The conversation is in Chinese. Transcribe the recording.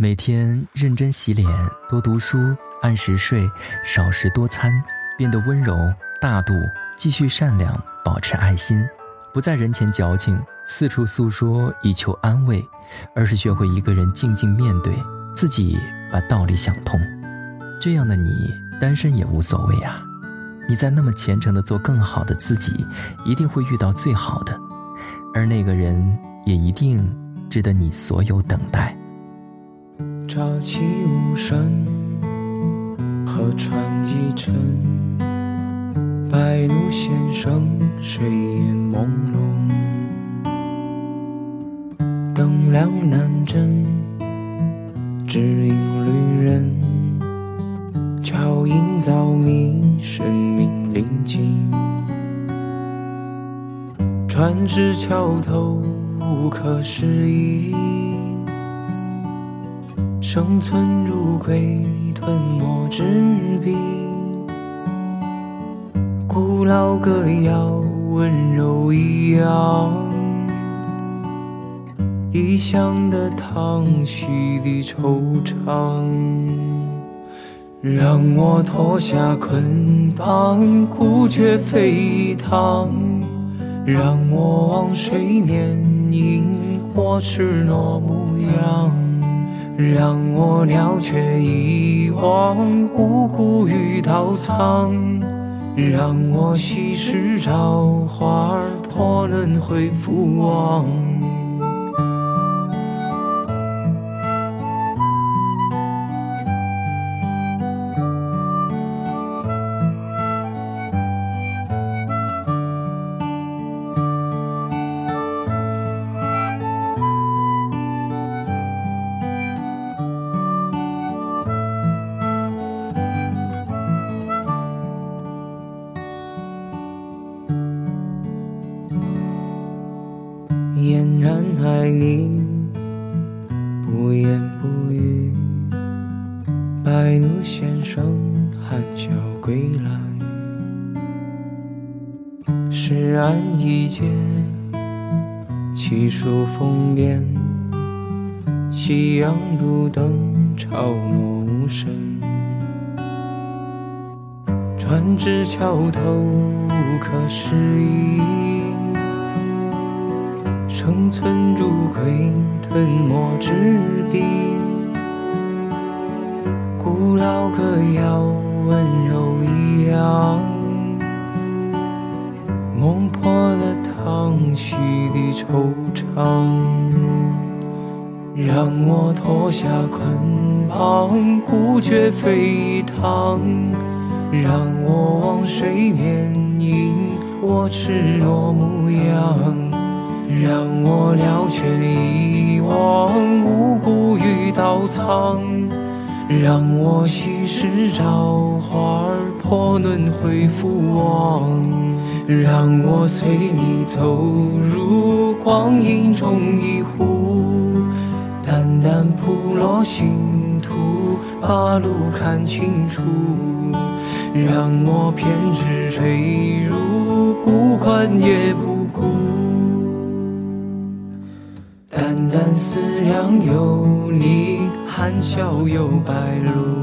每天认真洗脸，多读书，按时睡，少食多餐，变得温柔大度，继续善良，保持爱心，不在人前矫情，四处诉说以求安慰，而是学会一个人静静面对自己，把道理想通。这样的你，单身也无所谓啊。你在那么虔诚的做更好的自己，一定会遇到最好的，而那个人也一定值得你所有等待。乍起无声，河船击沉，白鹭先生，睡眼朦胧，灯亮难枕，只影旅人。脚印早迷，生命临近。船至桥头，无可适宜。生存如鬼，吞没纸笔。古老歌谣，温柔一样。异乡的唐溪的惆怅。让我脱下捆绑，孤绝飞腾；让我望水面迎我赤裸模样；让我了却一忘无辜与刀藏；让我稀释朝花破轮回复往。俨然爱你，不言不语。白鹭先生含笑归来，诗案一结，七书封边。夕阳如灯，潮落无声。船至桥头，无可适宜。生存如鬼，吞没纸笔。古老歌谣，温柔一样。梦破了唐溪的惆怅。让我脱下捆绑，孤绝飞腾。让我望水面迎我赤裸模样。让我了却遗忘无辜与刀藏，让我稀释朝花破轮回复往，让我随你走入光阴中一壶，淡淡铺落星途，把路看清楚，让我偏执坠入，不管也不三思量有你，含笑有白露。